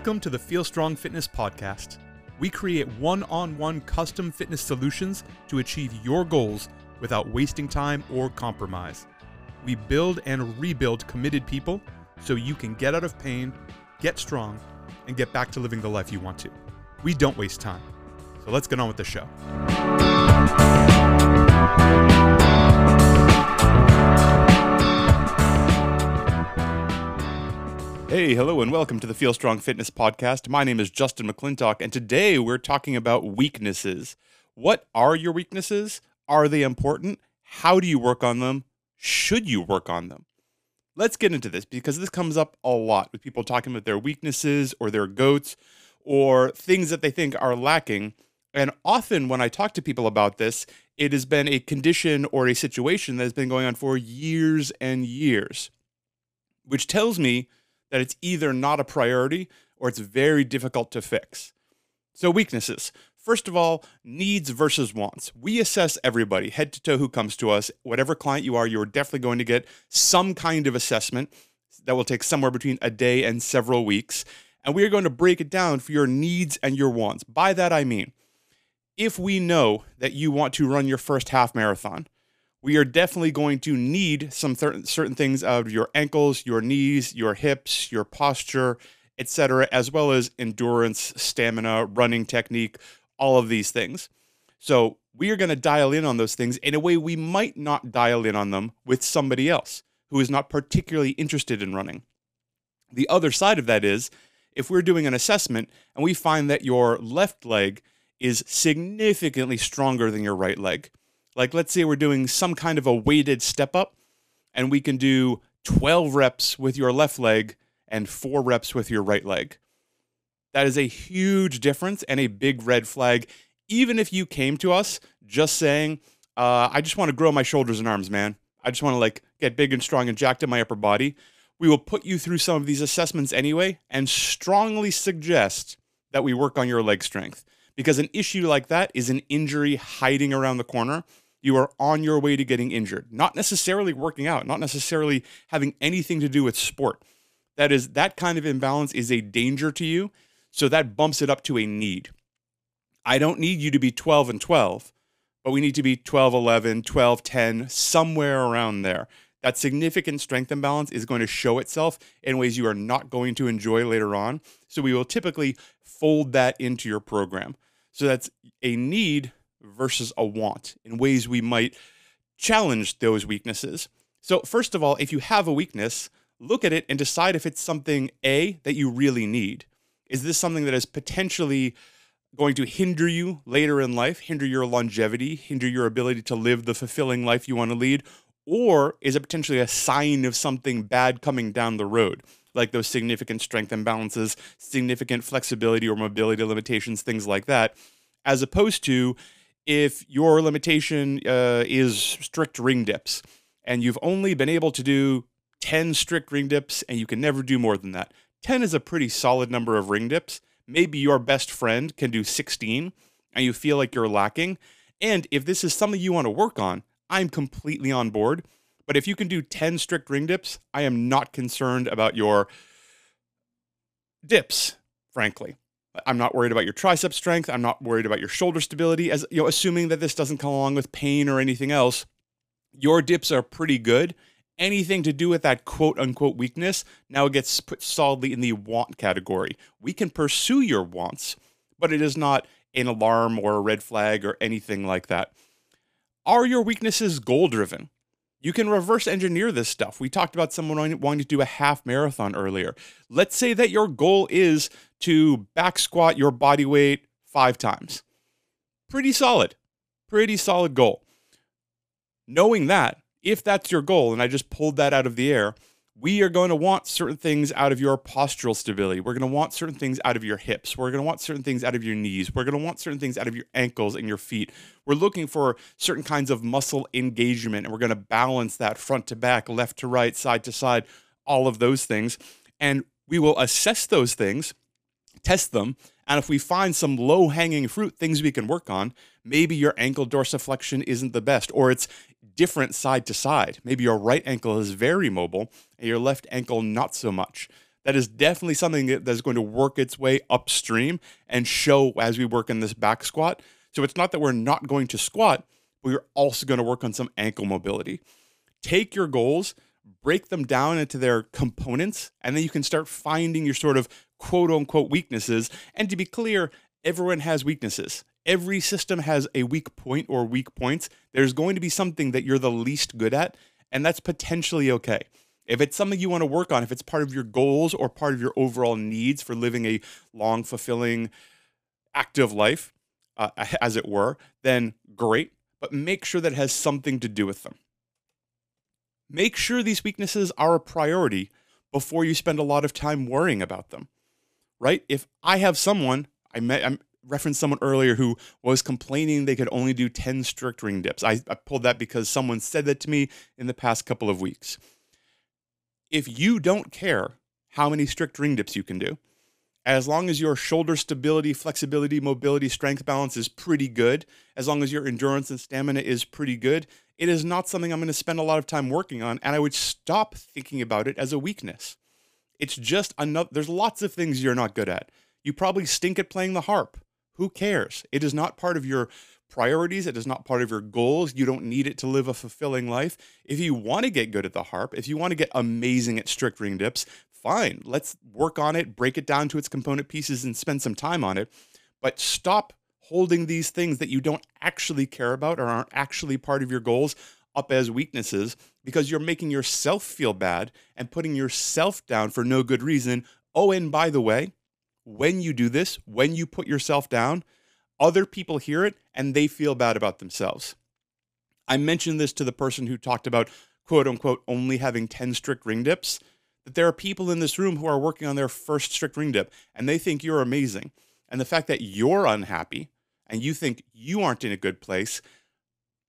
Welcome to the Feel Strong Fitness Podcast. We create one on one custom fitness solutions to achieve your goals without wasting time or compromise. We build and rebuild committed people so you can get out of pain, get strong, and get back to living the life you want to. We don't waste time. So let's get on with the show. Hey, hello, and welcome to the Feel Strong Fitness Podcast. My name is Justin McClintock, and today we're talking about weaknesses. What are your weaknesses? Are they important? How do you work on them? Should you work on them? Let's get into this because this comes up a lot with people talking about their weaknesses or their goats or things that they think are lacking. And often when I talk to people about this, it has been a condition or a situation that has been going on for years and years, which tells me that it's either not a priority or it's very difficult to fix. So, weaknesses. First of all, needs versus wants. We assess everybody, head to toe, who comes to us. Whatever client you are, you're definitely going to get some kind of assessment that will take somewhere between a day and several weeks. And we are going to break it down for your needs and your wants. By that, I mean, if we know that you want to run your first half marathon, we are definitely going to need some th- certain things out of your ankles, your knees, your hips, your posture, etc., as well as endurance, stamina, running technique, all of these things. So, we are going to dial in on those things in a way we might not dial in on them with somebody else who is not particularly interested in running. The other side of that is if we're doing an assessment and we find that your left leg is significantly stronger than your right leg, like, let's say we're doing some kind of a weighted step up, and we can do 12 reps with your left leg and four reps with your right leg. That is a huge difference and a big red flag. Even if you came to us just saying, uh, I just want to grow my shoulders and arms, man. I just want to like get big and strong and jacked in my upper body. We will put you through some of these assessments anyway and strongly suggest that we work on your leg strength because an issue like that is an injury hiding around the corner. You are on your way to getting injured, not necessarily working out, not necessarily having anything to do with sport. That is, that kind of imbalance is a danger to you. So that bumps it up to a need. I don't need you to be 12 and 12, but we need to be 12, 11, 12, 10, somewhere around there. That significant strength imbalance is going to show itself in ways you are not going to enjoy later on. So we will typically fold that into your program. So that's a need versus a want in ways we might challenge those weaknesses. So, first of all, if you have a weakness, look at it and decide if it's something A, that you really need. Is this something that is potentially going to hinder you later in life, hinder your longevity, hinder your ability to live the fulfilling life you want to lead? Or is it potentially a sign of something bad coming down the road? like those significant strength imbalances, significant flexibility or mobility limitations, things like that, as opposed to if your limitation uh, is strict ring dips and you've only been able to do 10 strict ring dips and you can never do more than that. 10 is a pretty solid number of ring dips. Maybe your best friend can do 16 and you feel like you're lacking. And if this is something you want to work on, I'm completely on board but if you can do 10 strict ring dips, I am not concerned about your dips, frankly. I'm not worried about your tricep strength. I'm not worried about your shoulder stability. As you know, assuming that this doesn't come along with pain or anything else, your dips are pretty good. Anything to do with that quote unquote weakness now gets put solidly in the want category. We can pursue your wants, but it is not an alarm or a red flag or anything like that. Are your weaknesses goal driven? You can reverse engineer this stuff. We talked about someone wanting to do a half marathon earlier. Let's say that your goal is to back squat your body weight five times. Pretty solid. Pretty solid goal. Knowing that, if that's your goal, and I just pulled that out of the air, we are going to want certain things out of your postural stability. We're going to want certain things out of your hips. We're going to want certain things out of your knees. We're going to want certain things out of your ankles and your feet. We're looking for certain kinds of muscle engagement, and we're going to balance that front to back, left to right, side to side, all of those things. And we will assess those things, test them, and if we find some low hanging fruit, things we can work on, maybe your ankle dorsiflexion isn't the best, or it's different side to side. Maybe your right ankle is very mobile and your left ankle not so much. that is definitely something that's going to work its way upstream and show as we work in this back squat. So it's not that we're not going to squat, but we're also going to work on some ankle mobility. Take your goals, break them down into their components, and then you can start finding your sort of quote unquote weaknesses. And to be clear, everyone has weaknesses. Every system has a weak point or weak points. There's going to be something that you're the least good at, and that's potentially okay. If it's something you want to work on, if it's part of your goals or part of your overall needs for living a long, fulfilling, active life, uh, as it were, then great. But make sure that has something to do with them. Make sure these weaknesses are a priority before you spend a lot of time worrying about them. Right? If I have someone, I met, I referenced someone earlier who was complaining they could only do 10 strict ring dips. I, I pulled that because someone said that to me in the past couple of weeks if you don't care how many strict ring dips you can do, as long as your shoulder stability, flexibility, mobility, strength balance is pretty good, as long as your endurance and stamina is pretty good, it is not something I'm going to spend a lot of time working on. And I would stop thinking about it as a weakness. It's just another, there's lots of things you're not good at. You probably stink at playing the harp. Who cares? It is not part of your priorities. It is not part of your goals. You don't need it to live a fulfilling life. If you want to get good at the harp, if you want to get amazing at strict ring dips, fine. Let's work on it, break it down to its component pieces, and spend some time on it. But stop holding these things that you don't actually care about or aren't actually part of your goals up as weaknesses because you're making yourself feel bad and putting yourself down for no good reason. Oh, and by the way, when you do this, when you put yourself down, other people hear it and they feel bad about themselves. I mentioned this to the person who talked about quote unquote only having 10 strict ring dips. That there are people in this room who are working on their first strict ring dip and they think you're amazing. And the fact that you're unhappy and you think you aren't in a good place,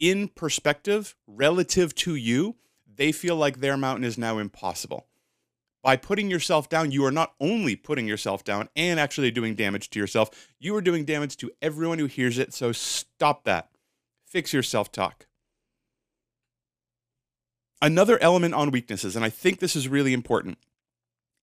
in perspective, relative to you, they feel like their mountain is now impossible by putting yourself down, you are not only putting yourself down and actually doing damage to yourself, you are doing damage to everyone who hears it. So stop that. Fix your self talk. Another element on weaknesses, and I think this is really important,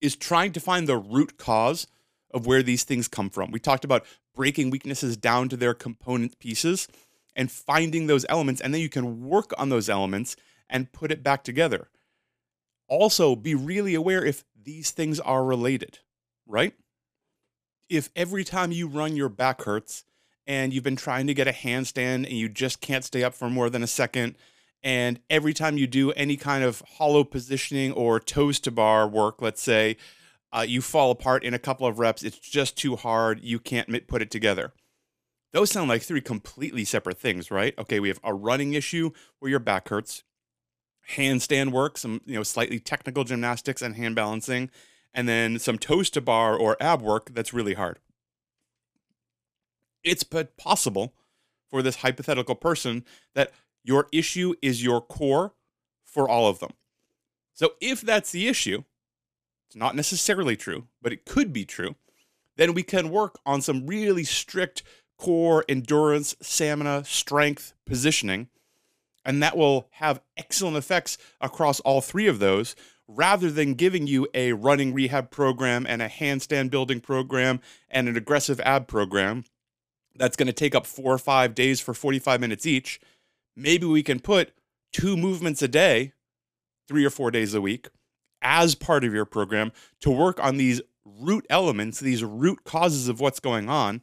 is trying to find the root cause of where these things come from. We talked about breaking weaknesses down to their component pieces and finding those elements, and then you can work on those elements and put it back together also be really aware if these things are related, right? If every time you run your back hurts and you've been trying to get a handstand and you just can't stay up for more than a second, and every time you do any kind of hollow positioning or toes to bar work, let's say, uh, you fall apart in a couple of reps, it's just too hard, you can't put it together. Those sound like three completely separate things, right? Okay, we have a running issue where your back hurts handstand work, some you know slightly technical gymnastics and hand balancing, and then some toes to bar or ab work that's really hard. It's but possible for this hypothetical person that your issue is your core for all of them. So if that's the issue, it's not necessarily true, but it could be true, then we can work on some really strict core endurance, stamina, strength, positioning and that will have excellent effects across all three of those rather than giving you a running rehab program and a handstand building program and an aggressive ab program that's going to take up four or five days for 45 minutes each. Maybe we can put two movements a day, three or four days a week, as part of your program to work on these root elements, these root causes of what's going on,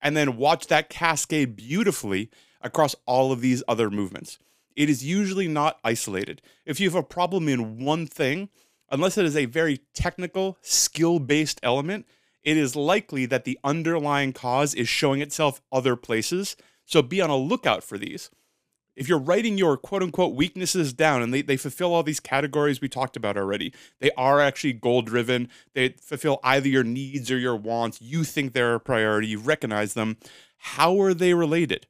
and then watch that cascade beautifully across all of these other movements. It is usually not isolated. If you have a problem in one thing, unless it is a very technical, skill based element, it is likely that the underlying cause is showing itself other places. So be on a lookout for these. If you're writing your quote unquote weaknesses down and they, they fulfill all these categories we talked about already, they are actually goal driven, they fulfill either your needs or your wants, you think they're a priority, you recognize them. How are they related?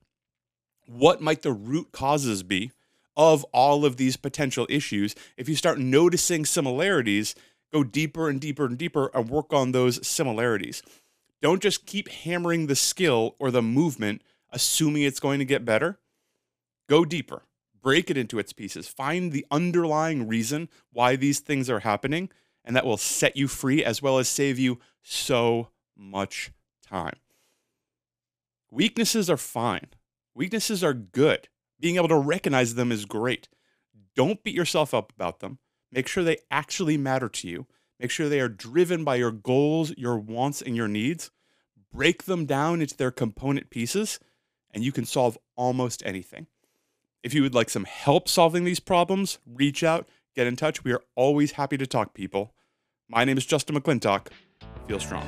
What might the root causes be? of all of these potential issues, if you start noticing similarities, go deeper and deeper and deeper and work on those similarities. Don't just keep hammering the skill or the movement, assuming it's going to get better. Go deeper, break it into its pieces, find the underlying reason why these things are happening, and that will set you free as well as save you so much time. Weaknesses are fine. Weaknesses are good. Being able to recognize them is great. Don't beat yourself up about them. Make sure they actually matter to you. Make sure they are driven by your goals, your wants, and your needs. Break them down into their component pieces, and you can solve almost anything. If you would like some help solving these problems, reach out, get in touch. We are always happy to talk, people. My name is Justin McClintock. Feel strong.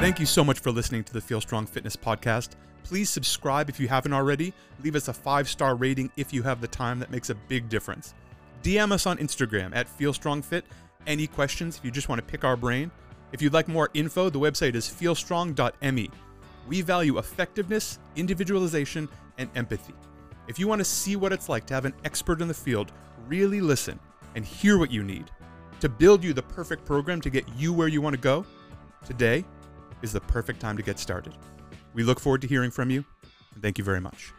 Thank you so much for listening to the Feel Strong Fitness Podcast. Please subscribe if you haven't already. Leave us a five star rating if you have the time. That makes a big difference. DM us on Instagram at FeelStrongFit. Any questions if you just want to pick our brain? If you'd like more info, the website is feelstrong.me. We value effectiveness, individualization, and empathy. If you want to see what it's like to have an expert in the field really listen and hear what you need to build you the perfect program to get you where you want to go, today is the perfect time to get started. We look forward to hearing from you, and thank you very much.